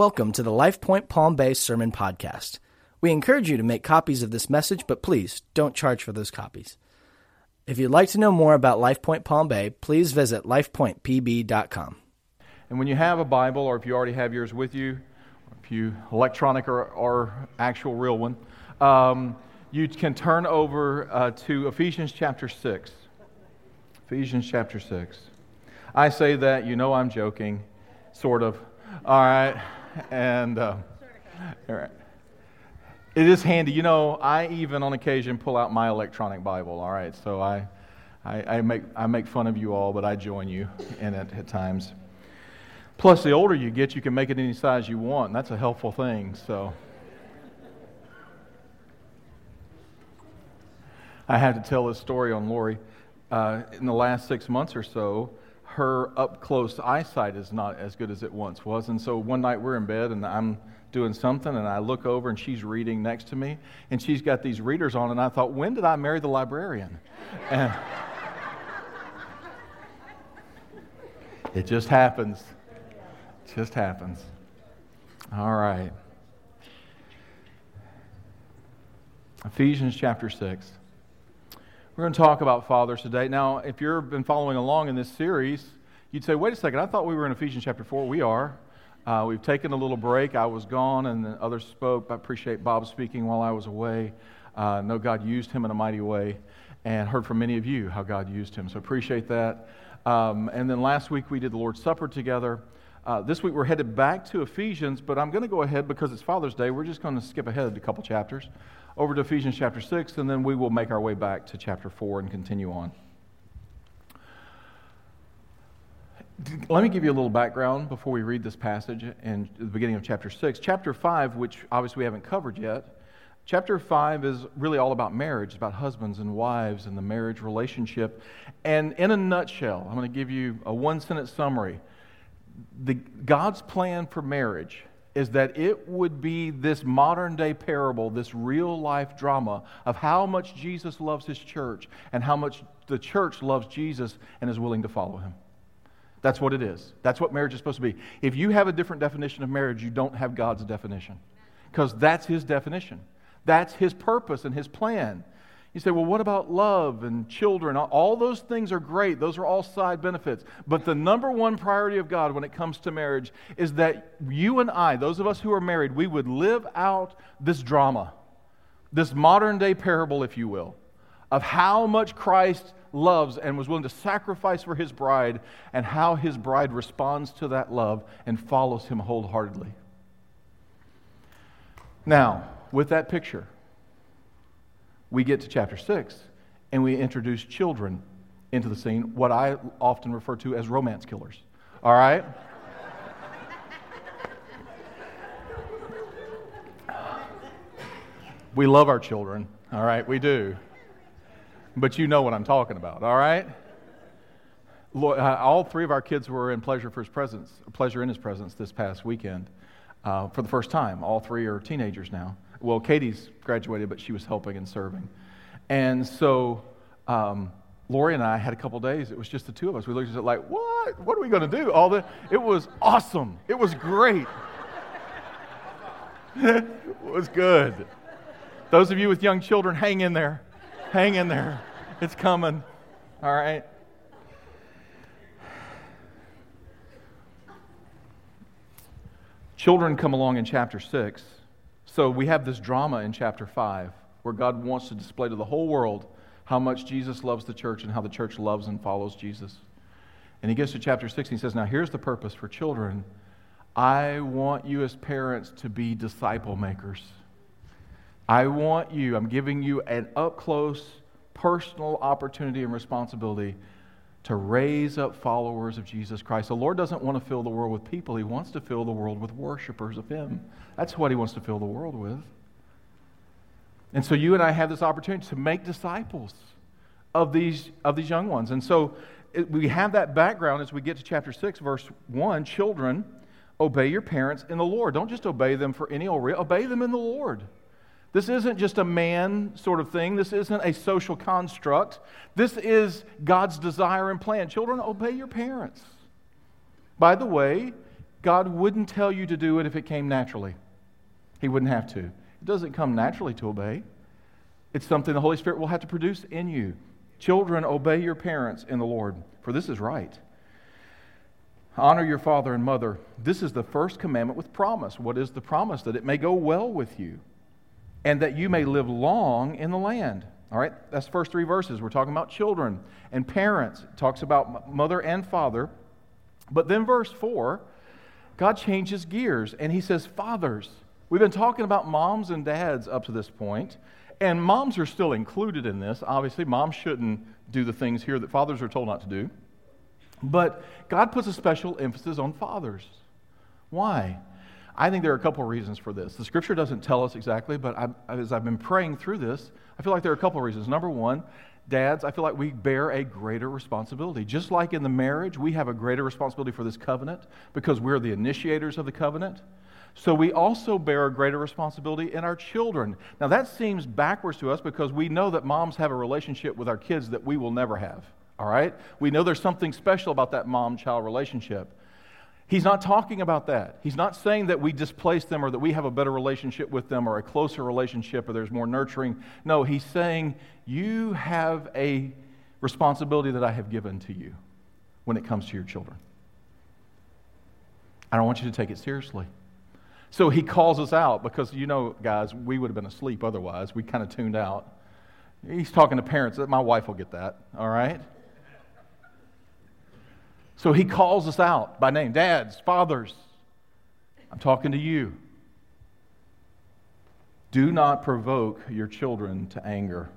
Welcome to the LifePoint Palm Bay Sermon Podcast. We encourage you to make copies of this message, but please don't charge for those copies. If you'd like to know more about LifePoint Palm Bay, please visit lifepointpb.com. And when you have a Bible, or if you already have yours with you, or if you electronic or, or actual real one, um, you can turn over uh, to Ephesians chapter 6. Ephesians chapter 6. I say that, you know I'm joking, sort of. All right. And uh, all right. it is handy. You know, I even on occasion pull out my electronic Bible. All right. So I, I, I make, I make fun of you all, but I join you in it at times. Plus, the older you get, you can make it any size you want, that's a helpful thing. So. I had to tell this story on Lori. Uh, in the last six months or so, her up close eyesight is not as good as it once was. And so one night we're in bed and I'm doing something and I look over and she's reading next to me and she's got these readers on. And I thought, when did I marry the librarian? And it just happens. Just happens. All right. Ephesians chapter 6. We're going to talk about fathers today. Now, if you've been following along in this series, you'd say, wait a second, I thought we were in Ephesians chapter 4. We are. Uh, we've taken a little break. I was gone and the others spoke. I appreciate Bob speaking while I was away. Uh, know God used him in a mighty way and heard from many of you how God used him. So appreciate that. Um, and then last week we did the Lord's Supper together. Uh, this week we're headed back to Ephesians, but I'm going to go ahead because it's Father's Day. We're just going to skip ahead a couple chapters over to Ephesians chapter 6, and then we will make our way back to chapter 4 and continue on. Let me give you a little background before we read this passage in the beginning of chapter 6. Chapter 5, which obviously we haven't covered yet, chapter 5 is really all about marriage, about husbands and wives and the marriage relationship. And in a nutshell, I'm going to give you a one sentence summary. The, God's plan for marriage is that it would be this modern day parable, this real life drama of how much Jesus loves his church and how much the church loves Jesus and is willing to follow him. That's what it is. That's what marriage is supposed to be. If you have a different definition of marriage, you don't have God's definition because that's his definition. That's his purpose and his plan. You say, well, what about love and children? All those things are great. Those are all side benefits. But the number one priority of God when it comes to marriage is that you and I, those of us who are married, we would live out this drama, this modern day parable, if you will, of how much Christ loves and was willing to sacrifice for his bride and how his bride responds to that love and follows him wholeheartedly. Now, with that picture, we get to chapter 6 and we introduce children into the scene, what I often refer to as romance killers. All right? we love our children, all right? We do. But you know what I'm talking about, all right? Uh, all three of our kids were in pleasure for his presence, pleasure in his presence this past weekend uh, for the first time. All three are teenagers now. Well, Katie's graduated, but she was helping and serving. And so um, Lori and I had a couple days. It was just the two of us. We looked at it like, what? What are we going to do? All the, it was awesome. It was great. it was good. Those of you with young children, hang in there. Hang in there. It's coming. All right. Children come along in chapter 6 so we have this drama in chapter 5 where God wants to display to the whole world how much Jesus loves the church and how the church loves and follows Jesus. And he gets to chapter 6 and he says, Now here's the purpose for children. I want you as parents to be disciple makers. I want you, I'm giving you an up close, personal opportunity and responsibility to raise up followers of Jesus Christ. The Lord doesn't want to fill the world with people, He wants to fill the world with worshipers of Him. That's what He wants to fill the world with. And so you and I have this opportunity to make disciples of these, of these young ones. And so it, we have that background as we get to chapter 6, verse 1. Children, obey your parents in the Lord. Don't just obey them for any old reason, obey them in the Lord. This isn't just a man sort of thing. This isn't a social construct. This is God's desire and plan. Children, obey your parents. By the way, God wouldn't tell you to do it if it came naturally. He wouldn't have to. It doesn't come naturally to obey. It's something the Holy Spirit will have to produce in you. Children, obey your parents in the Lord, for this is right. Honor your father and mother. This is the first commandment with promise. What is the promise? That it may go well with you and that you may live long in the land. All right, that's the first three verses. We're talking about children and parents. It talks about mother and father. But then, verse 4, God changes gears and he says, Fathers. We've been talking about moms and dads up to this point, and moms are still included in this. Obviously, moms shouldn't do the things here that fathers are told not to do. But God puts a special emphasis on fathers. Why? I think there are a couple reasons for this. The scripture doesn't tell us exactly, but I, as I've been praying through this, I feel like there are a couple reasons. Number one, dads, I feel like we bear a greater responsibility. Just like in the marriage, we have a greater responsibility for this covenant because we're the initiators of the covenant. So we also bear a greater responsibility in our children. Now, that seems backwards to us because we know that moms have a relationship with our kids that we will never have all right? We know there's something special about that mom child relationship. He's not talking about that. He's not saying that we displace them or that we have a better relationship with them or a closer relationship or there's more nurturing. No, he's saying you have a responsibility that I have given to you when it comes to your children. I don't want you to take it seriously. So he calls us out because, you know, guys, we would have been asleep otherwise. We kind of tuned out. He's talking to parents. My wife will get that, all right? So he calls us out by name dads, fathers. I'm talking to you. Do not provoke your children to anger.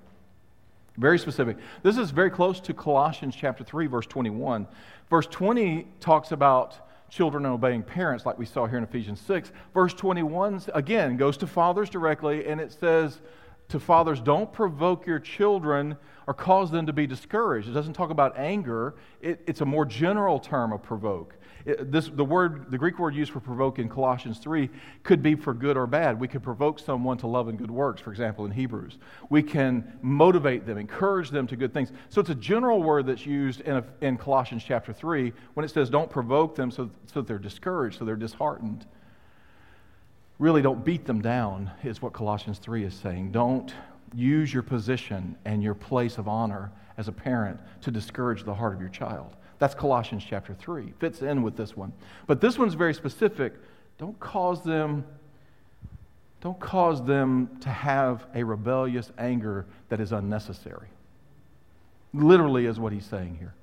Very specific. This is very close to Colossians chapter 3, verse 21. Verse 20 talks about children obeying parents, like we saw here in Ephesians 6. Verse 21, again, goes to fathers directly, and it says, to fathers, don't provoke your children or cause them to be discouraged. It doesn't talk about anger, it, it's a more general term of provoke. It, this, the, word, the Greek word used for provoke in Colossians 3 could be for good or bad. We could provoke someone to love and good works, for example, in Hebrews. We can motivate them, encourage them to good things. So it's a general word that's used in, a, in Colossians chapter 3 when it says don't provoke them so, so that they're discouraged, so they're disheartened really don't beat them down, is what Colossians 3 is saying. Don't use your position and your place of honor as a parent to discourage the heart of your child. That's Colossians chapter 3. Fits in with this one. But this one's very specific. Don't cause them don't cause them to have a rebellious anger that is unnecessary. Literally is what he's saying here.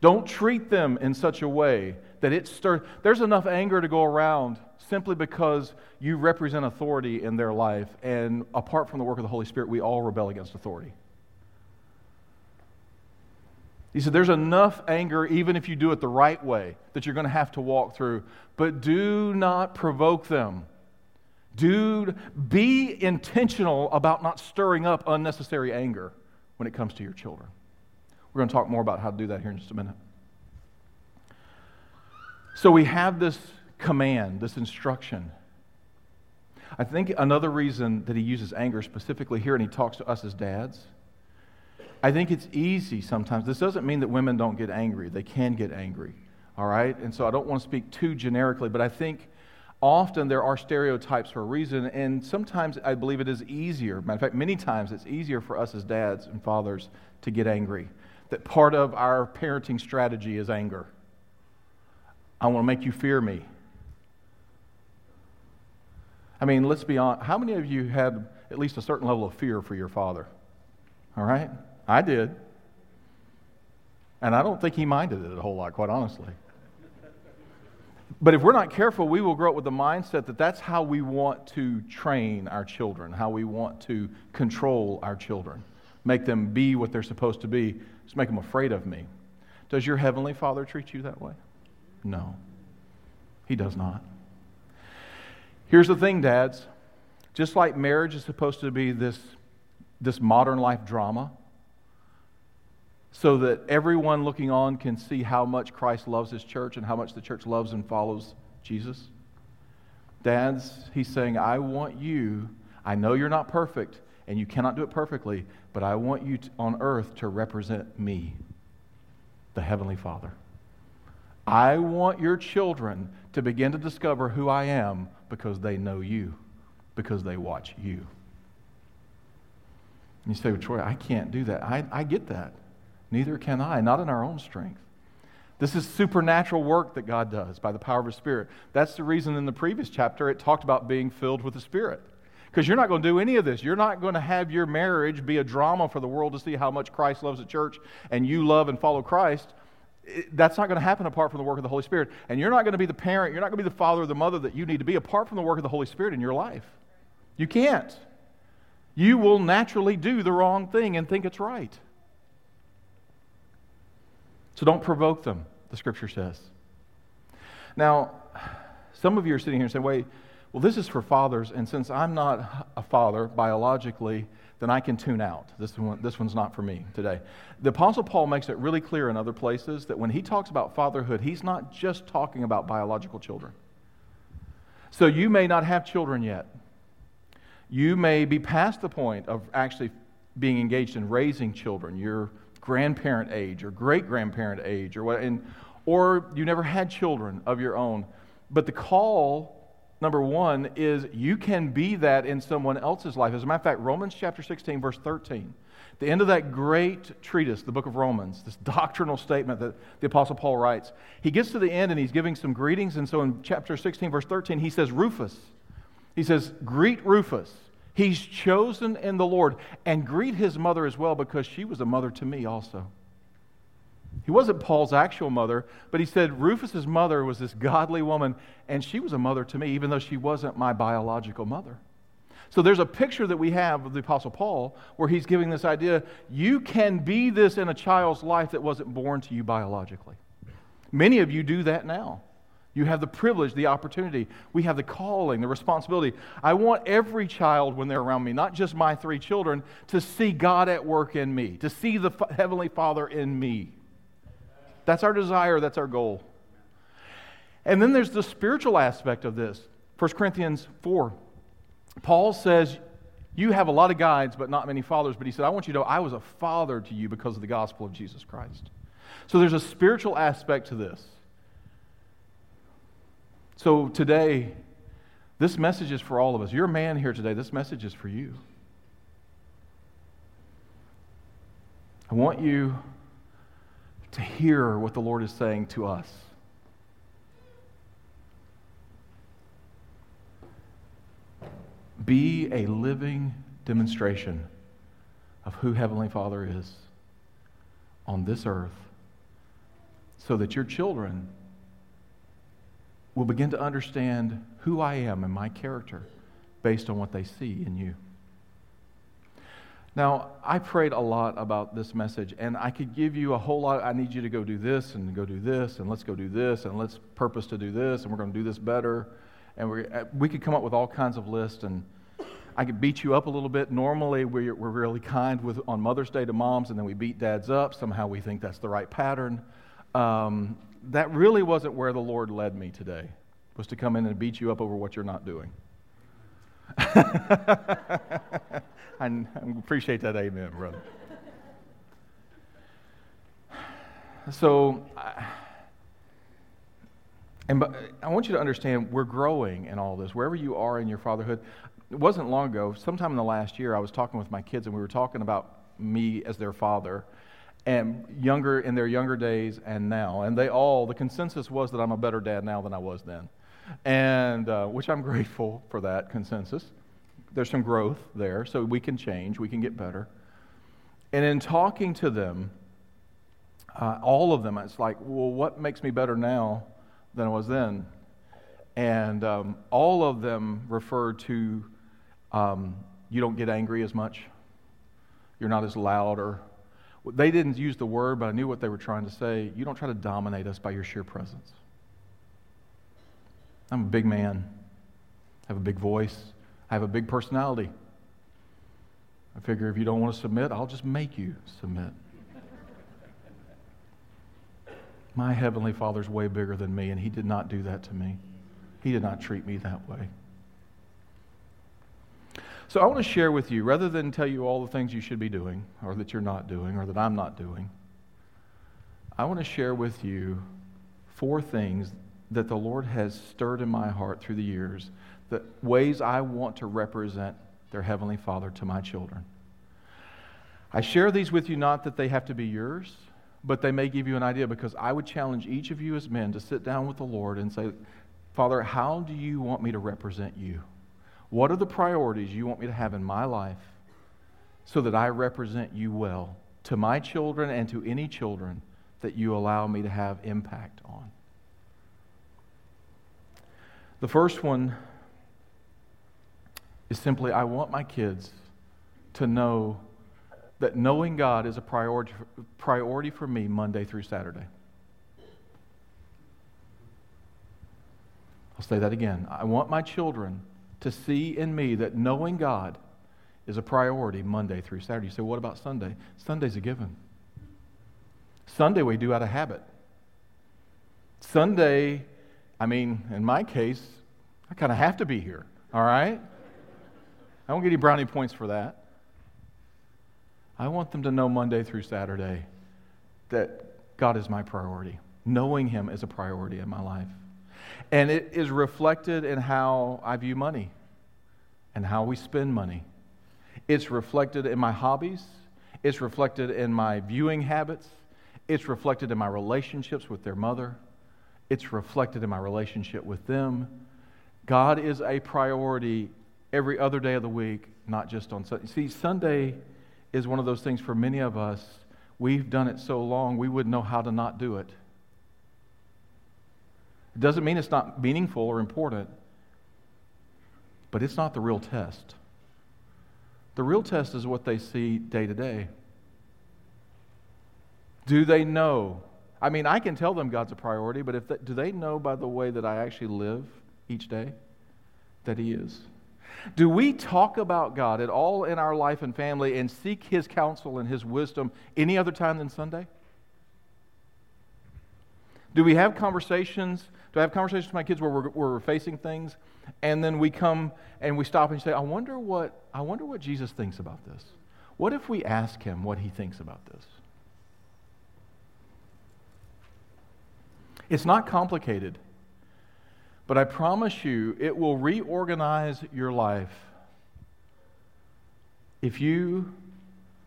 Don't treat them in such a way that it stirs. There's enough anger to go around simply because you represent authority in their life. And apart from the work of the Holy Spirit, we all rebel against authority. He said, There's enough anger, even if you do it the right way, that you're going to have to walk through. But do not provoke them. Do be intentional about not stirring up unnecessary anger when it comes to your children. We're going to talk more about how to do that here in just a minute. So we have this command, this instruction. I think another reason that he uses anger specifically here and he talks to us as dads, I think it's easy sometimes. This doesn't mean that women don't get angry, they can get angry, all right? And so I don't want to speak too generically, but I think often there are stereotypes for a reason, and sometimes I believe it is easier. Matter of fact, many times it's easier for us as dads and fathers to get angry. That part of our parenting strategy is anger. I want to make you fear me. I mean, let's be honest. How many of you had at least a certain level of fear for your father? All right? I did. And I don't think he minded it a whole lot, quite honestly. But if we're not careful, we will grow up with the mindset that that's how we want to train our children, how we want to control our children, make them be what they're supposed to be, just make them afraid of me. Does your heavenly father treat you that way? No, he does not. Here's the thing, dads. Just like marriage is supposed to be this, this modern life drama, so that everyone looking on can see how much Christ loves his church and how much the church loves and follows Jesus. Dads, he's saying, I want you, I know you're not perfect and you cannot do it perfectly, but I want you to, on earth to represent me, the Heavenly Father. I want your children to begin to discover who I am because they know you, because they watch you. And you say, well, Troy, I can't do that. I, I get that. Neither can I, not in our own strength. This is supernatural work that God does by the power of His Spirit. That's the reason in the previous chapter it talked about being filled with the Spirit. Because you're not going to do any of this. You're not going to have your marriage be a drama for the world to see how much Christ loves the church and you love and follow Christ. That's not going to happen apart from the work of the Holy Spirit. And you're not going to be the parent, you're not going to be the father or the mother that you need to be apart from the work of the Holy Spirit in your life. You can't. You will naturally do the wrong thing and think it's right. So don't provoke them, the scripture says. Now, some of you are sitting here and saying, wait, well, this is for fathers, and since I'm not a father biologically, then I can tune out. This, one, this one's not for me today. The Apostle Paul makes it really clear in other places that when he talks about fatherhood, he's not just talking about biological children. So you may not have children yet. You may be past the point of actually being engaged in raising children. You're grandparent age or great grandparent age or what, and, or you never had children of your own. But the call, number one, is you can be that in someone else's life. As a matter of fact, Romans chapter 16, verse 13, the end of that great treatise, the book of Romans, this doctrinal statement that the Apostle Paul writes, he gets to the end and he's giving some greetings. And so in chapter 16, verse 13, he says, Rufus, he says, Greet Rufus. He's chosen in the Lord. And greet his mother as well because she was a mother to me also. He wasn't Paul's actual mother, but he said Rufus's mother was this godly woman, and she was a mother to me, even though she wasn't my biological mother. So there's a picture that we have of the Apostle Paul where he's giving this idea you can be this in a child's life that wasn't born to you biologically. Many of you do that now. You have the privilege, the opportunity. We have the calling, the responsibility. I want every child, when they're around me, not just my three children, to see God at work in me, to see the Heavenly Father in me. That's our desire, that's our goal. And then there's the spiritual aspect of this. 1 Corinthians 4. Paul says, You have a lot of guides, but not many fathers. But he said, I want you to know I was a father to you because of the gospel of Jesus Christ. So there's a spiritual aspect to this. So today, this message is for all of us. You're a man here today. This message is for you. I want you to hear what the Lord is saying to us. Be a living demonstration of who Heavenly Father is on this earth so that your children will begin to understand who I am and my character based on what they see in you. Now, I prayed a lot about this message, and I could give you a whole lot. I need you to go do this and go do this, and let's go do this, and let's purpose to do this, and we're going to do this better. And we uh, we could come up with all kinds of lists, and I could beat you up a little bit. Normally, we're, we're really kind with, on Mother's Day to moms, and then we beat dads up. Somehow we think that's the right pattern. Um, that really wasn't where the Lord led me today, was to come in and beat you up over what you're not doing. I, appreciate that amen, brother. So, and I want you to understand we're growing in all this. Wherever you are in your fatherhood, it wasn't long ago, sometime in the last year, I was talking with my kids and we were talking about me as their father and younger in their younger days and now. And they all, the consensus was that I'm a better dad now than I was then. And uh, which I'm grateful for that consensus. There's some growth there, so we can change, we can get better. And in talking to them, uh, all of them, it's like, well, what makes me better now than I was then? And um, all of them referred to um, you don't get angry as much, you're not as loud or they didn't use the word, but I knew what they were trying to say. You don't try to dominate us by your sheer presence. I'm a big man. I have a big voice. I have a big personality. I figure if you don't want to submit, I'll just make you submit. My Heavenly Father's way bigger than me, and He did not do that to me. He did not treat me that way. So I want to share with you, rather than tell you all the things you should be doing, or that you're not doing, or that I'm not doing, I want to share with you four things that the Lord has stirred in my heart through the years, the ways I want to represent their Heavenly Father to my children. I share these with you not that they have to be yours, but they may give you an idea because I would challenge each of you as men to sit down with the Lord and say, Father, how do you want me to represent you? What are the priorities you want me to have in my life so that I represent you well to my children and to any children that you allow me to have impact on? The first one is simply I want my kids to know that knowing God is a priority, priority for me Monday through Saturday. I'll say that again. I want my children to see in me that knowing God is a priority Monday through Saturday. You say, what about Sunday? Sunday's a given. Sunday we do out of habit. Sunday, I mean, in my case, I kind of have to be here, all right? I won't get any brownie points for that. I want them to know Monday through Saturday that God is my priority. Knowing Him is a priority in my life. And it is reflected in how I view money and how we spend money. It's reflected in my hobbies. It's reflected in my viewing habits. It's reflected in my relationships with their mother. It's reflected in my relationship with them. God is a priority every other day of the week, not just on Sunday. See, Sunday is one of those things for many of us. We've done it so long, we wouldn't know how to not do it. It doesn't mean it's not meaningful or important, but it's not the real test. The real test is what they see day to day. Do they know? I mean, I can tell them God's a priority, but if they, do they know by the way that I actually live each day that He is? Do we talk about God at all in our life and family and seek His counsel and His wisdom any other time than Sunday? Do we have conversations? Do I have conversations with my kids where we're, we're facing things, and then we come and we stop and say, "I wonder what I wonder what Jesus thinks about this. What if we ask him what he thinks about this?" It's not complicated. But I promise you, it will reorganize your life if you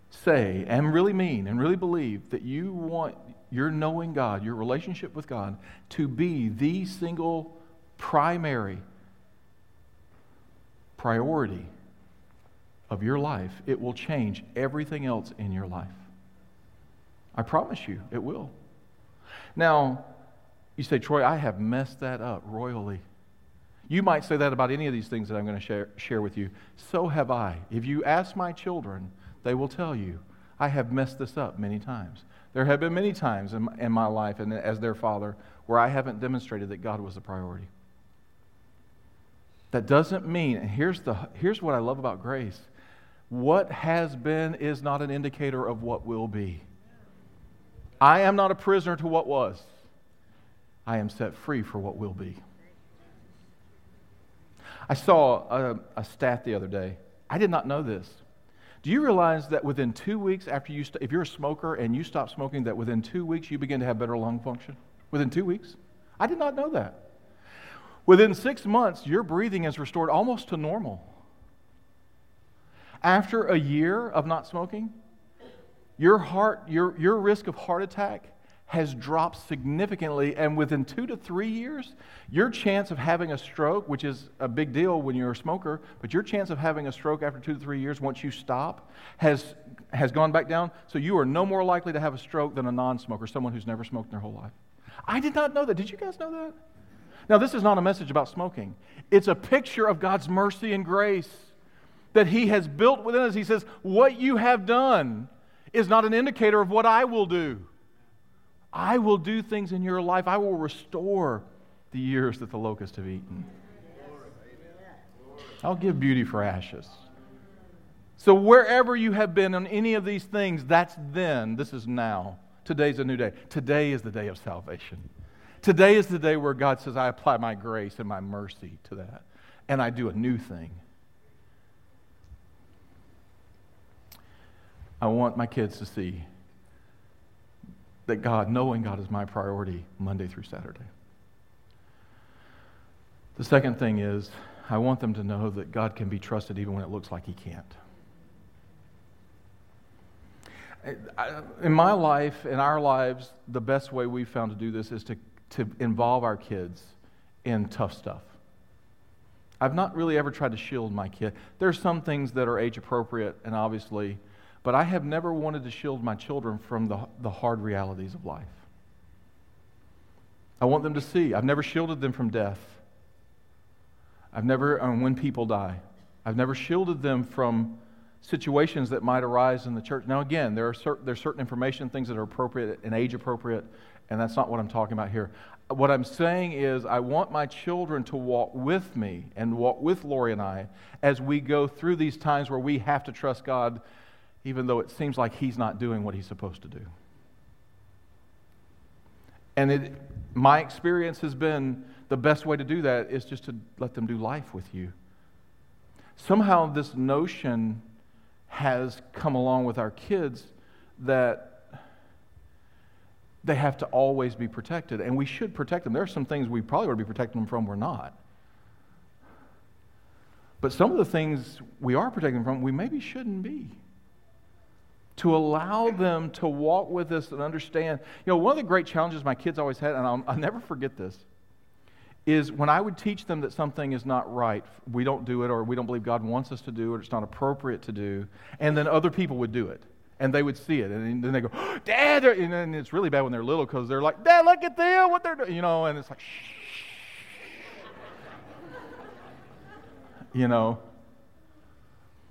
say and really mean and really believe that you want your knowing God, your relationship with God, to be the single primary priority of your life, it will change everything else in your life. I promise you, it will. Now, you say, Troy, I have messed that up royally. You might say that about any of these things that I'm going to share, share with you. So have I. If you ask my children, they will tell you, I have messed this up many times. There have been many times in, in my life and as their father where I haven't demonstrated that God was a priority. That doesn't mean, and here's, the, here's what I love about grace what has been is not an indicator of what will be. I am not a prisoner to what was. I am set free for what will be. I saw a, a stat the other day. I did not know this. Do you realize that within two weeks after you, st- if you're a smoker and you stop smoking, that within two weeks you begin to have better lung function? Within two weeks? I did not know that. Within six months, your breathing is restored almost to normal. After a year of not smoking, your heart, your, your risk of heart attack has dropped significantly. And within two to three years, your chance of having a stroke, which is a big deal when you're a smoker, but your chance of having a stroke after two to three years, once you stop, has, has gone back down. So you are no more likely to have a stroke than a non smoker, someone who's never smoked in their whole life. I did not know that. Did you guys know that? Now, this is not a message about smoking, it's a picture of God's mercy and grace that He has built within us. He says, What you have done is not an indicator of what I will do. I will do things in your life. I will restore the years that the locusts have eaten. I'll give beauty for ashes. So, wherever you have been on any of these things, that's then. This is now. Today's a new day. Today is the day of salvation. Today is the day where God says, I apply my grace and my mercy to that, and I do a new thing. I want my kids to see that God, knowing God is my priority Monday through Saturday. The second thing is, I want them to know that God can be trusted even when it looks like He can't. In my life, in our lives, the best way we've found to do this is to, to involve our kids in tough stuff. I've not really ever tried to shield my kid. There's some things that are age appropriate and obviously, but I have never wanted to shield my children from the, the hard realities of life. I want them to see. I've never shielded them from death. I've never, um, when people die, I've never shielded them from situations that might arise in the church. Now, again, there are certain, there's certain information, things that are appropriate and age appropriate, and that's not what I'm talking about here. What I'm saying is, I want my children to walk with me and walk with Lori and I as we go through these times where we have to trust God, even though it seems like He's not doing what He's supposed to do. And it, my experience has been the best way to do that is just to let them do life with you. Somehow, this notion has come along with our kids that they have to always be protected, and we should protect them. There are some things we probably to be protecting them from we're not. But some of the things we are protecting them from, we maybe shouldn't be. To allow them to walk with us and understand. You know, one of the great challenges my kids always had, and I'll, I'll never forget this, is when I would teach them that something is not right, we don't do it, or we don't believe God wants us to do it, or it's not appropriate to do, and then other people would do it. And they would see it, and then they go, oh, Dad, and then it's really bad when they're little because they're like, Dad, look at them, what they're doing, you know, and it's like, shh. you know.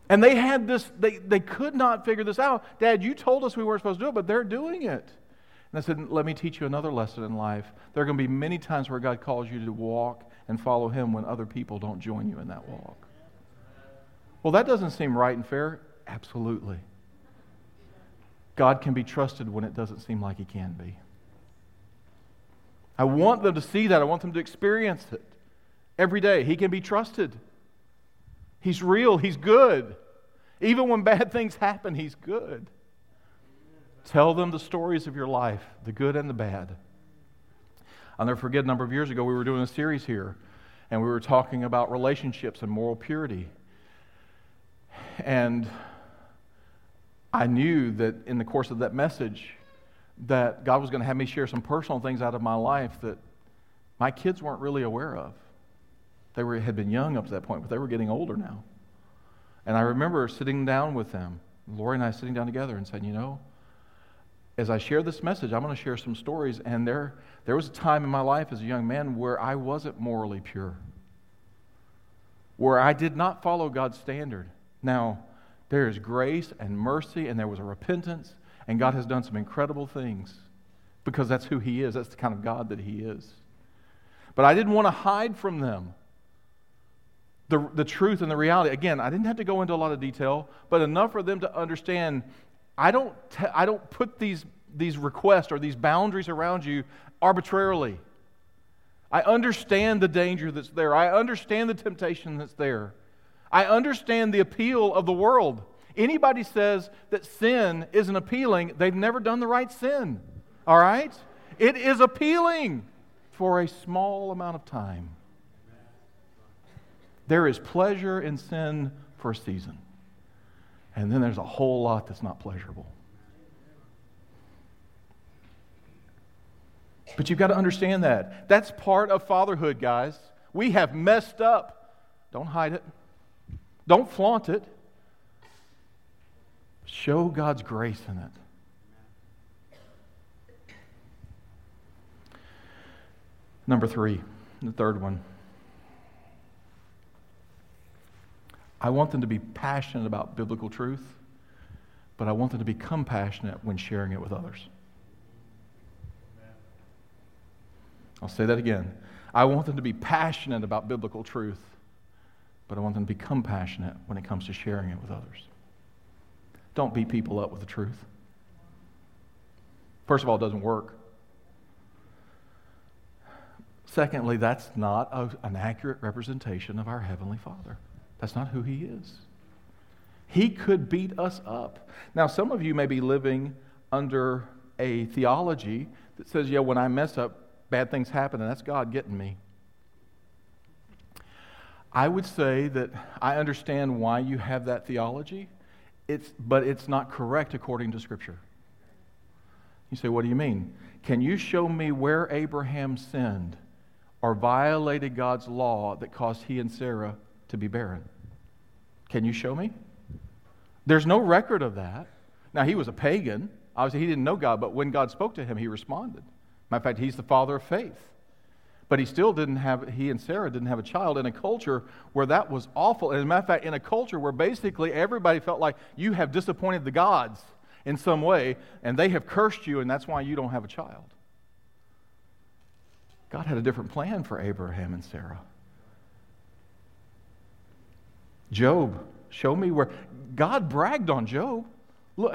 And they had this, they, they could not figure this out. Dad, you told us we weren't supposed to do it, but they're doing it. And I said, Let me teach you another lesson in life. There are going to be many times where God calls you to walk and follow Him when other people don't join you in that walk. Well, that doesn't seem right and fair. Absolutely. God can be trusted when it doesn't seem like He can be. I want them to see that. I want them to experience it every day. He can be trusted. He's real. He's good. Even when bad things happen, He's good. Tell them the stories of your life, the good and the bad. I'll never forget a number of years ago, we were doing a series here, and we were talking about relationships and moral purity. And I knew that in the course of that message, that God was going to have me share some personal things out of my life that my kids weren't really aware of. They were, had been young up to that point, but they were getting older now. And I remember sitting down with them, Lori and I sitting down together and saying, you know, as I share this message, I'm going to share some stories. And there, there was a time in my life as a young man where I wasn't morally pure, where I did not follow God's standard. Now, there is grace and mercy, and there was a repentance, and God has done some incredible things because that's who He is. That's the kind of God that He is. But I didn't want to hide from them the, the truth and the reality. Again, I didn't have to go into a lot of detail, but enough for them to understand I don't, t- I don't put these, these requests or these boundaries around you arbitrarily. I understand the danger that's there. I understand the temptation that's there. I understand the appeal of the world. Anybody says that sin isn't appealing, they've never done the right sin. All right? It is appealing for a small amount of time. There is pleasure in sin for a season. And then there's a whole lot that's not pleasurable. But you've got to understand that. That's part of fatherhood, guys. We have messed up. Don't hide it, don't flaunt it. Show God's grace in it. Number three, the third one. I want them to be passionate about biblical truth, but I want them to become passionate when sharing it with others. I'll say that again. I want them to be passionate about biblical truth, but I want them to become passionate when it comes to sharing it with others. Don't beat people up with the truth. First of all, it doesn't work. Secondly, that's not a, an accurate representation of our Heavenly Father. That's not who He is. He could beat us up. Now, some of you may be living under a theology that says, yeah, when I mess up, bad things happen, and that's God getting me. I would say that I understand why you have that theology, it's, but it's not correct according to Scripture. You say, What do you mean? Can you show me where Abraham sinned or violated God's law that caused he and Sarah to be barren? Can you show me? There's no record of that. Now, he was a pagan. Obviously, he didn't know God, but when God spoke to him, he responded. Matter of fact, he's the father of faith. But he still didn't have, he and Sarah didn't have a child in a culture where that was awful. And as a matter of fact, in a culture where basically everybody felt like you have disappointed the gods in some way, and they have cursed you, and that's why you don't have a child. God had a different plan for Abraham and Sarah. Job, show me where God bragged on Job. Look,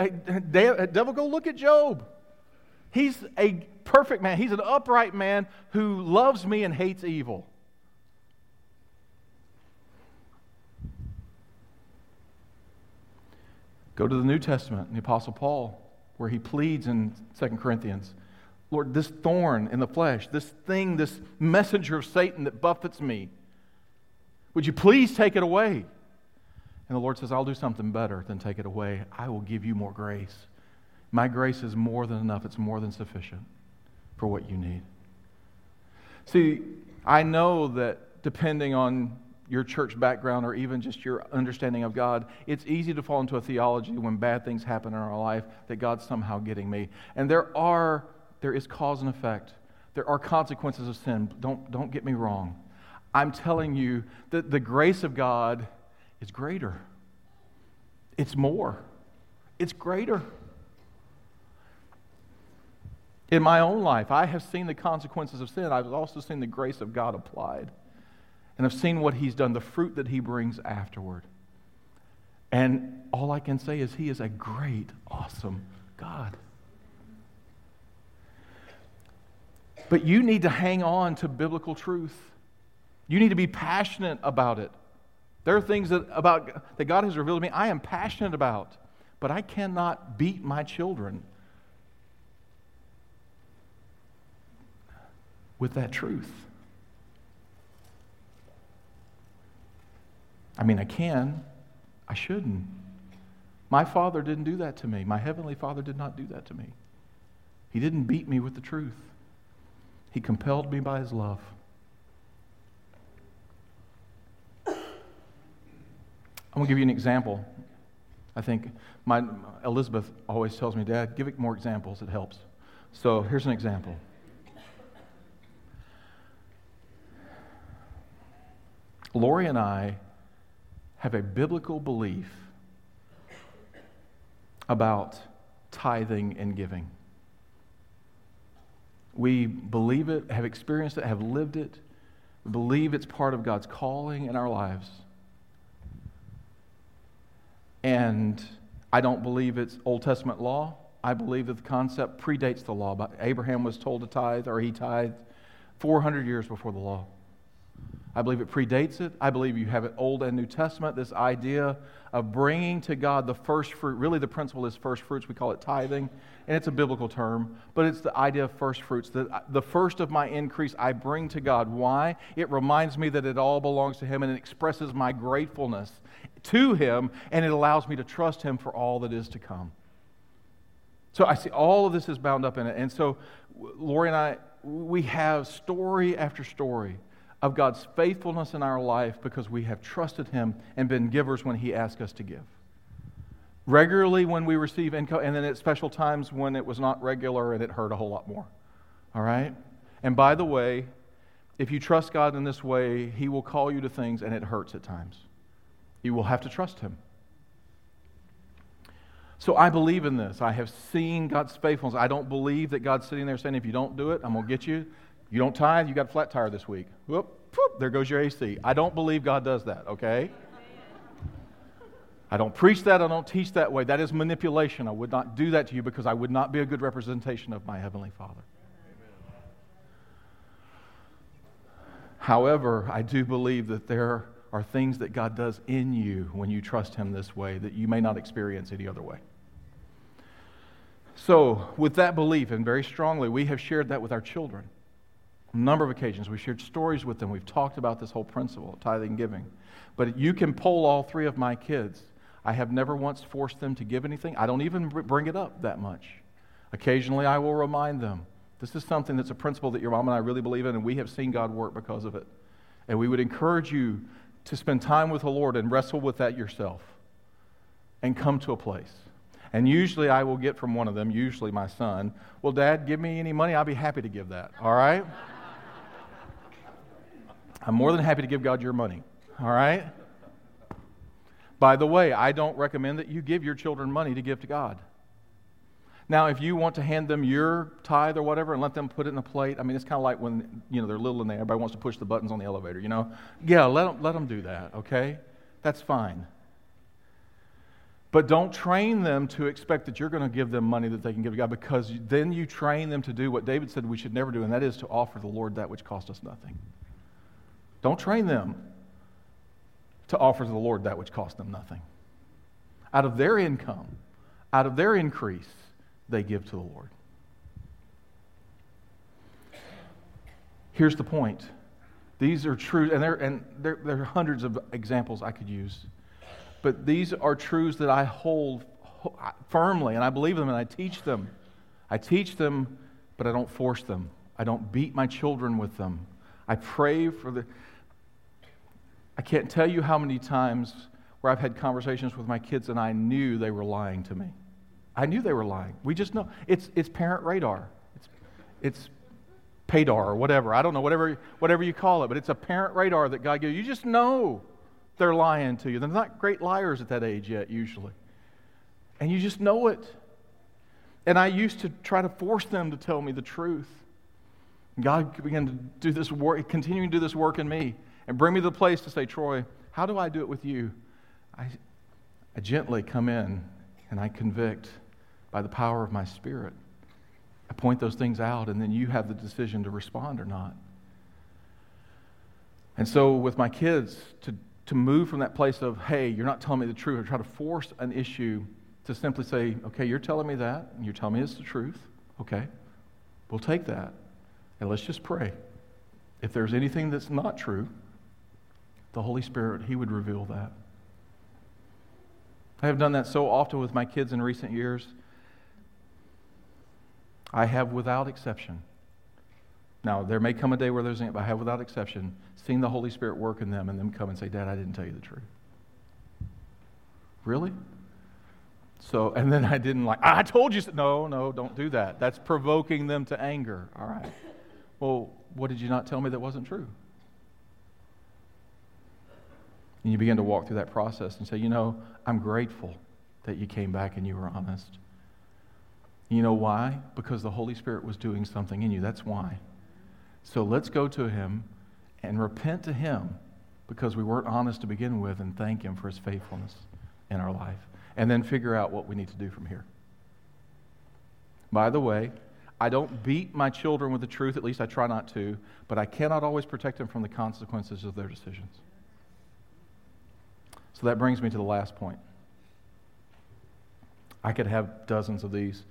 devil, go look at Job. He's a perfect man. He's an upright man who loves me and hates evil. Go to the New Testament, the Apostle Paul, where he pleads in 2 Corinthians Lord, this thorn in the flesh, this thing, this messenger of Satan that buffets me, would you please take it away? And the Lord says, I'll do something better than take it away. I will give you more grace. My grace is more than enough, it's more than sufficient for what you need. See, I know that depending on your church background or even just your understanding of God, it's easy to fall into a theology when bad things happen in our life that God's somehow getting me. And there are there is cause and effect. There are consequences of sin. Don't, don't get me wrong. I'm telling you that the grace of God is greater. It's more. It's greater. In my own life, I have seen the consequences of sin. I've also seen the grace of God applied and I've seen what he's done, the fruit that he brings afterward. And all I can say is he is a great, awesome God. But you need to hang on to biblical truth. You need to be passionate about it. There are things that, about, that God has revealed to me I am passionate about, but I cannot beat my children with that truth. I mean, I can, I shouldn't. My father didn't do that to me. My heavenly father did not do that to me. He didn't beat me with the truth, he compelled me by his love. Going to give you an example. I think my Elizabeth always tells me, Dad, give it more examples. It helps. So here's an example. Lori and I have a biblical belief about tithing and giving. We believe it, have experienced it, have lived it, believe it's part of God's calling in our lives. And I don't believe it's Old Testament law. I believe that the concept predates the law. But Abraham was told to tithe, or he tithed 400 years before the law. I believe it predates it. I believe you have it Old and New Testament, this idea of bringing to God the first fruit. Really, the principle is first fruits. We call it tithing, and it's a biblical term, but it's the idea of first fruits. The, the first of my increase I bring to God. Why? It reminds me that it all belongs to Him, and it expresses my gratefulness to Him, and it allows me to trust Him for all that is to come. So I see all of this is bound up in it. And so Lori and I, we have story after story of God's faithfulness in our life because we have trusted Him and been givers when He asked us to give. Regularly when we receive income, and then at special times when it was not regular and it hurt a whole lot more. All right? And by the way, if you trust God in this way, He will call you to things and it hurts at times. You will have to trust Him. So I believe in this. I have seen God's faithfulness. I don't believe that God's sitting there saying, if you don't do it, I'm going to get you. You don't tithe, you got a flat tire this week. Whoop, whoop, there goes your AC. I don't believe God does that, okay? I don't preach that, I don't teach that way. That is manipulation. I would not do that to you because I would not be a good representation of my Heavenly Father. However, I do believe that there are things that God does in you when you trust Him this way that you may not experience any other way. So, with that belief, and very strongly, we have shared that with our children. A number of occasions. We've shared stories with them. We've talked about this whole principle of tithing and giving. But you can poll all three of my kids. I have never once forced them to give anything. I don't even bring it up that much. Occasionally, I will remind them this is something that's a principle that your mom and I really believe in, and we have seen God work because of it. And we would encourage you to spend time with the Lord and wrestle with that yourself and come to a place. And usually I will get from one of them, usually my son, Well, Dad, give me any money. I'll be happy to give that. All right? I'm more than happy to give God your money. All right? By the way, I don't recommend that you give your children money to give to God. Now, if you want to hand them your tithe or whatever and let them put it in a plate, I mean, it's kind of like when, you know, they're little and they, everybody wants to push the buttons on the elevator, you know? Yeah, let them, let them do that, okay? That's fine. But don't train them to expect that you're going to give them money that they can give to God because then you train them to do what David said we should never do, and that is to offer the Lord that which cost us nothing. Don't train them to offer to the Lord that which cost them nothing. Out of their income, out of their increase, they give to the Lord. Here's the point. These are true, and there, and there, there are hundreds of examples I could use. But these are truths that I hold firmly, and I believe them, and I teach them. I teach them, but I don't force them. I don't beat my children with them. I pray for the. I can't tell you how many times where I've had conversations with my kids and I knew they were lying to me. I knew they were lying. We just know. It's, it's parent radar. It's, it's PADAR or whatever. I don't know, whatever, whatever you call it, but it's a parent radar that God gives you. You just know they're lying to you. They're not great liars at that age yet, usually. And you just know it. And I used to try to force them to tell me the truth. God began to do this work, continuing to do this work in me, and bring me to the place to say, Troy, how do I do it with you? I, I gently come in and I convict by the power of my spirit. I point those things out, and then you have the decision to respond or not. And so, with my kids, to to move from that place of, hey, you're not telling me the truth, or try to force an issue to simply say, okay, you're telling me that, and you're telling me it's the truth. Okay, we'll take that, and let's just pray. If there's anything that's not true, the Holy Spirit, He would reveal that. I have done that so often with my kids in recent years. I have, without exception, now, there may come a day where there's, but I have without exception seen the Holy Spirit work in them and them come and say, Dad, I didn't tell you the truth. Really? So, and then I didn't like, I told you. So. No, no, don't do that. That's provoking them to anger. All right. Well, what did you not tell me that wasn't true? And you begin to walk through that process and say, you know, I'm grateful that you came back and you were honest. You know why? Because the Holy Spirit was doing something in you. That's why. So let's go to him and repent to him because we weren't honest to begin with and thank him for his faithfulness in our life. And then figure out what we need to do from here. By the way, I don't beat my children with the truth, at least I try not to, but I cannot always protect them from the consequences of their decisions. So that brings me to the last point. I could have dozens of these,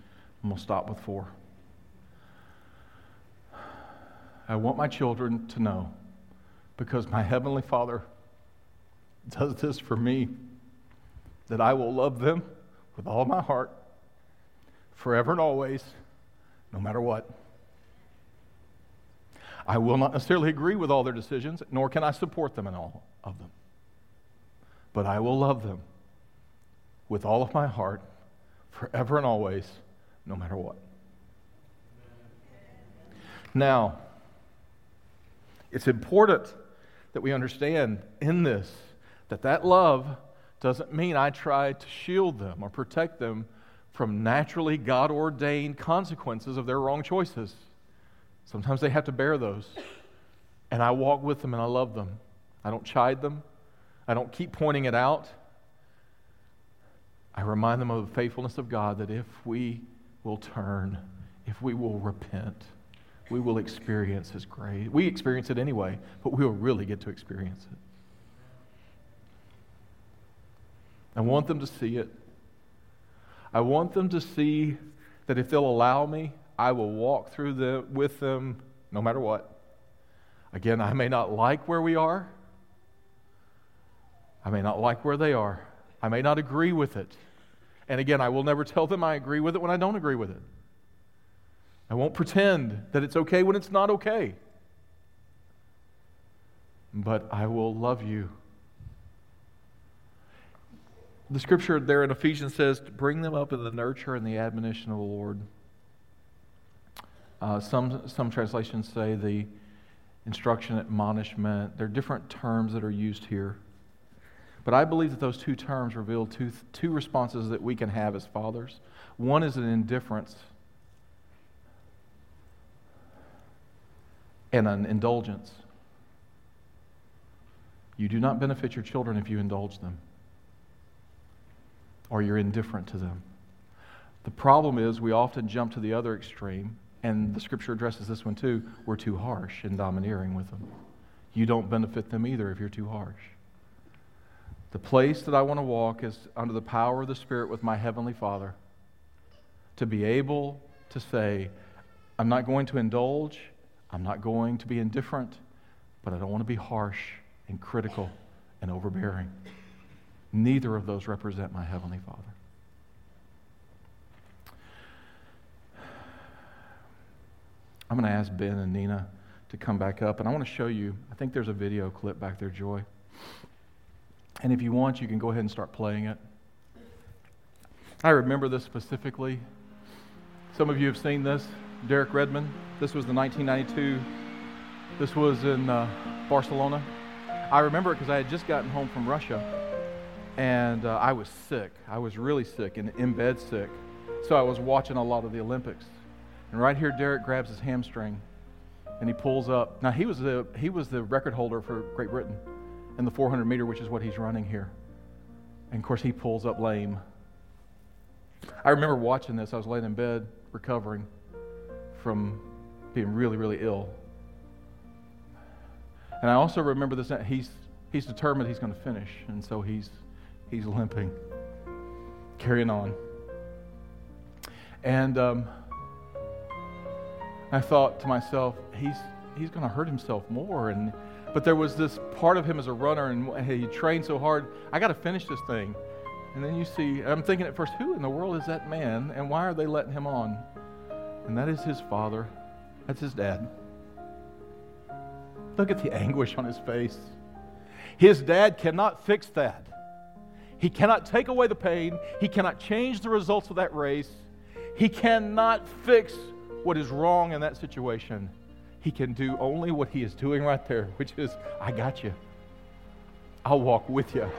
and we'll stop with four. I want my children to know because my Heavenly Father does this for me that I will love them with all my heart, forever and always, no matter what. I will not necessarily agree with all their decisions, nor can I support them in all of them. But I will love them with all of my heart, forever and always, no matter what. Now, it's important that we understand in this that that love doesn't mean I try to shield them or protect them from naturally God ordained consequences of their wrong choices. Sometimes they have to bear those. And I walk with them and I love them. I don't chide them, I don't keep pointing it out. I remind them of the faithfulness of God that if we will turn, if we will repent, we will experience His grace. We experience it anyway, but we will really get to experience it. I want them to see it. I want them to see that if they'll allow me, I will walk through the, with them no matter what. Again, I may not like where we are. I may not like where they are. I may not agree with it. And again, I will never tell them I agree with it when I don't agree with it. I won't pretend that it's okay when it's not okay. But I will love you. The scripture there in Ephesians says, bring them up in the nurture and the admonition of the Lord. Uh, some, some translations say the instruction, admonishment. There are different terms that are used here. But I believe that those two terms reveal two, two responses that we can have as fathers. One is an indifference and an indulgence. You do not benefit your children if you indulge them or you're indifferent to them. The problem is we often jump to the other extreme, and the scripture addresses this one too. We're too harsh and domineering with them. You don't benefit them either if you're too harsh. The place that I want to walk is under the power of the Spirit with my Heavenly Father. To be able to say, I'm not going to indulge, I'm not going to be indifferent, but I don't want to be harsh and critical and overbearing. Neither of those represent my Heavenly Father. I'm going to ask Ben and Nina to come back up, and I want to show you. I think there's a video clip back there, Joy. And if you want, you can go ahead and start playing it. I remember this specifically. Some of you have seen this. Derek Redmond. This was the 1992. This was in uh, Barcelona. I remember it because I had just gotten home from Russia, and uh, I was sick. I was really sick and in bed sick. So I was watching a lot of the Olympics. And right here, Derek grabs his hamstring, and he pulls up. Now he was the he was the record holder for Great Britain in the 400 meter, which is what he's running here. And of course, he pulls up lame. I remember watching this. I was laying in bed recovering from being really, really ill. And I also remember this. He's, he's determined he's going to finish, and so he's, he's limping, carrying on. And um, I thought to myself, he's, he's going to hurt himself more. And but there was this part of him as a runner, and he trained so hard. I got to finish this thing. And then you see, I'm thinking at first, who in the world is that man, and why are they letting him on? And that is his father. That's his dad. Look at the anguish on his face. His dad cannot fix that. He cannot take away the pain. He cannot change the results of that race. He cannot fix what is wrong in that situation. He can do only what he is doing right there, which is, I got you. I'll walk with you.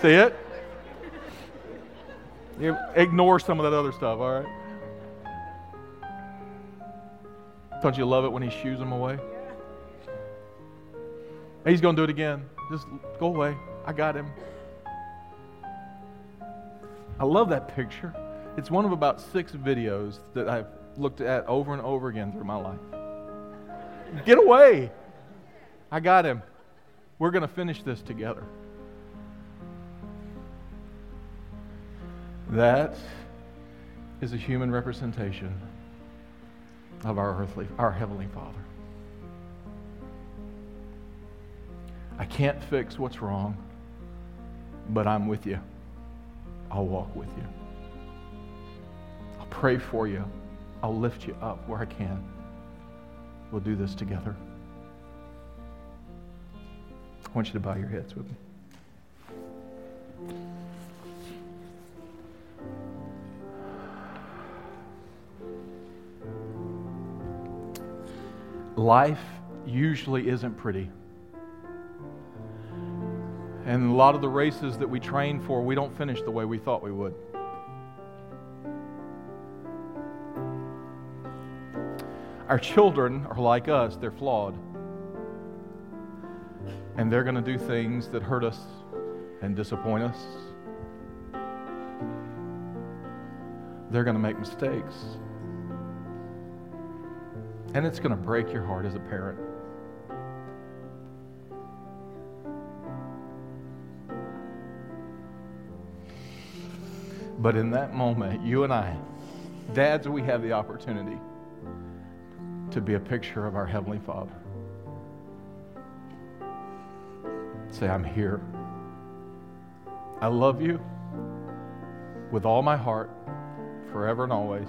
See it? You ignore some of that other stuff, all right? Don't you love it when he shoos them away? He's going to do it again. Just go away. I got him. I love that picture. It's one of about six videos that I've looked at over and over again through my life. Get away. I got him. We're going to finish this together. That is a human representation of our earthly, our heavenly Father. I can't fix what's wrong, but I'm with you. I'll walk with you. I'll pray for you. I'll lift you up where I can. We'll do this together. I want you to bow your heads with me. Life usually isn't pretty. And a lot of the races that we train for, we don't finish the way we thought we would. Our children are like us, they're flawed. And they're going to do things that hurt us and disappoint us. They're going to make mistakes. And it's going to break your heart as a parent. But in that moment, you and I Dads, we have the opportunity to be a picture of our Heavenly Father. Say, I'm here. I love you with all my heart, forever and always,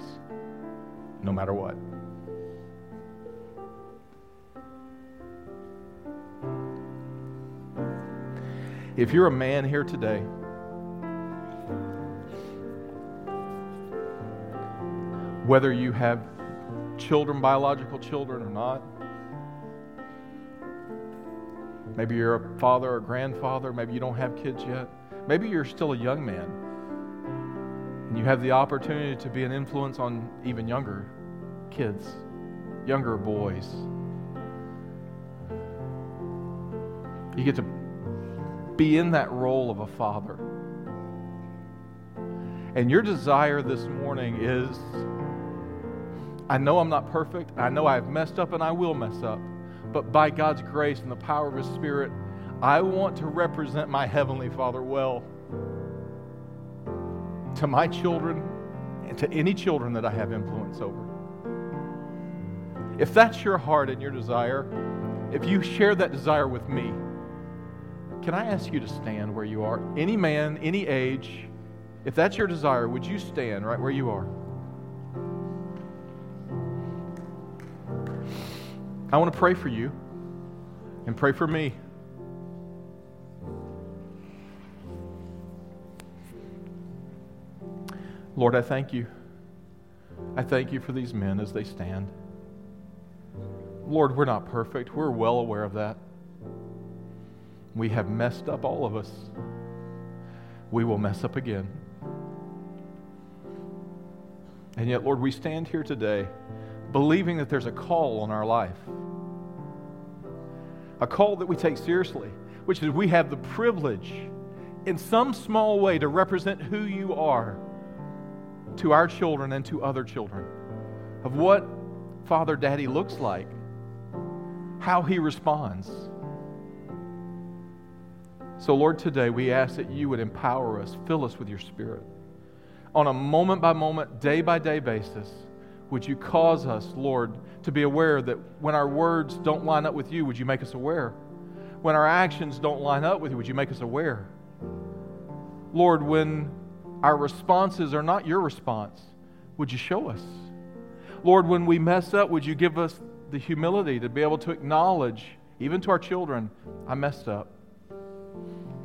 no matter what. If you're a man here today, whether you have children, biological children, or not, maybe you're a father or grandfather, maybe you don't have kids yet, maybe you're still a young man, and you have the opportunity to be an influence on even younger kids, younger boys. You get to be in that role of a father. And your desire this morning is I know I'm not perfect. I know I've messed up and I will mess up. But by God's grace and the power of His Spirit, I want to represent my Heavenly Father well to my children and to any children that I have influence over. If that's your heart and your desire, if you share that desire with me, can I ask you to stand where you are? Any man, any age, if that's your desire, would you stand right where you are? I want to pray for you and pray for me. Lord, I thank you. I thank you for these men as they stand. Lord, we're not perfect. We're well aware of that. We have messed up, all of us. We will mess up again. And yet, Lord, we stand here today believing that there's a call on our life, a call that we take seriously, which is we have the privilege, in some small way, to represent who you are to our children and to other children, of what Father Daddy looks like, how he responds. So, Lord, today we ask that you would empower us, fill us with your Spirit. On a moment by moment, day by day basis, would you cause us, Lord, to be aware that when our words don't line up with you, would you make us aware? When our actions don't line up with you, would you make us aware? Lord, when our responses are not your response, would you show us? Lord, when we mess up, would you give us the humility to be able to acknowledge, even to our children, I messed up.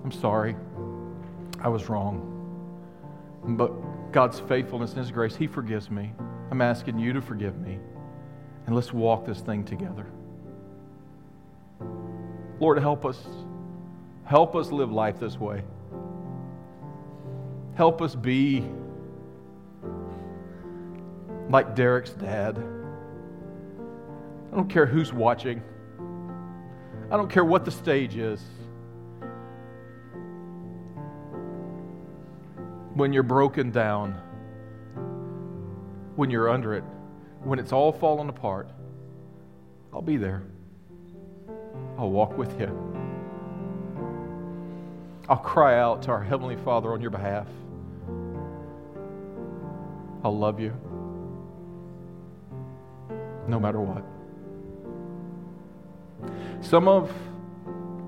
I'm sorry. I was wrong. But God's faithfulness and His grace, He forgives me. I'm asking you to forgive me. And let's walk this thing together. Lord, help us. Help us live life this way. Help us be like Derek's dad. I don't care who's watching. I don't care what the stage is. when you're broken down, when you're under it, when it's all fallen apart, I'll be there. I'll walk with you. I'll cry out to our Heavenly Father on your behalf. I'll love you no matter what. Some of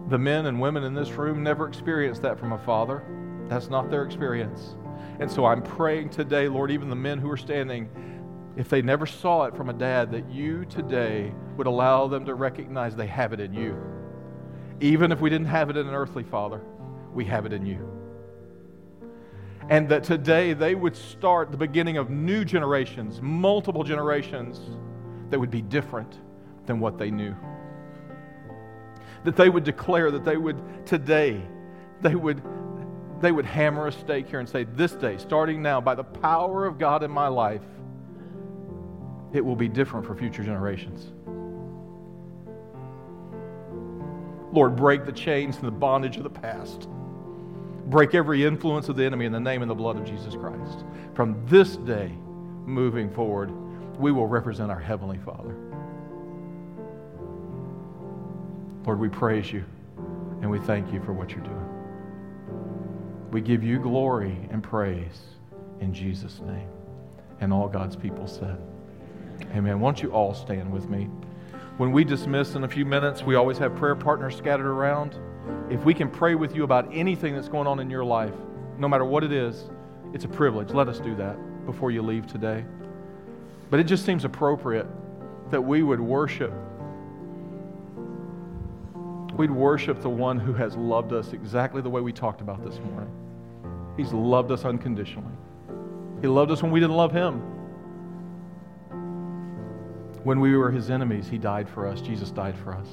the men and women in this room never experienced that from a father. That's not their experience. And so I'm praying today, Lord, even the men who are standing, if they never saw it from a dad, that you today would allow them to recognize they have it in you. Even if we didn't have it in an earthly father, we have it in you. And that today they would start the beginning of new generations, multiple generations that would be different than what they knew. That they would declare that they would today, they would they would hammer a stake here and say, This day, starting now, by the power of God in my life, it will be different for future generations. Lord, break the chains and the bondage of the past. Break every influence of the enemy in the name and the blood of Jesus Christ. From this day moving forward, we will represent our Heavenly Father. Lord, we praise you and we thank you for what you're doing. We give you glory and praise in Jesus' name. And all God's people said, Amen. Won't you all stand with me? When we dismiss in a few minutes, we always have prayer partners scattered around. If we can pray with you about anything that's going on in your life, no matter what it is, it's a privilege. Let us do that before you leave today. But it just seems appropriate that we would worship. We'd worship the one who has loved us exactly the way we talked about this morning. He's loved us unconditionally. He loved us when we didn't love him. When we were his enemies, he died for us. Jesus died for us.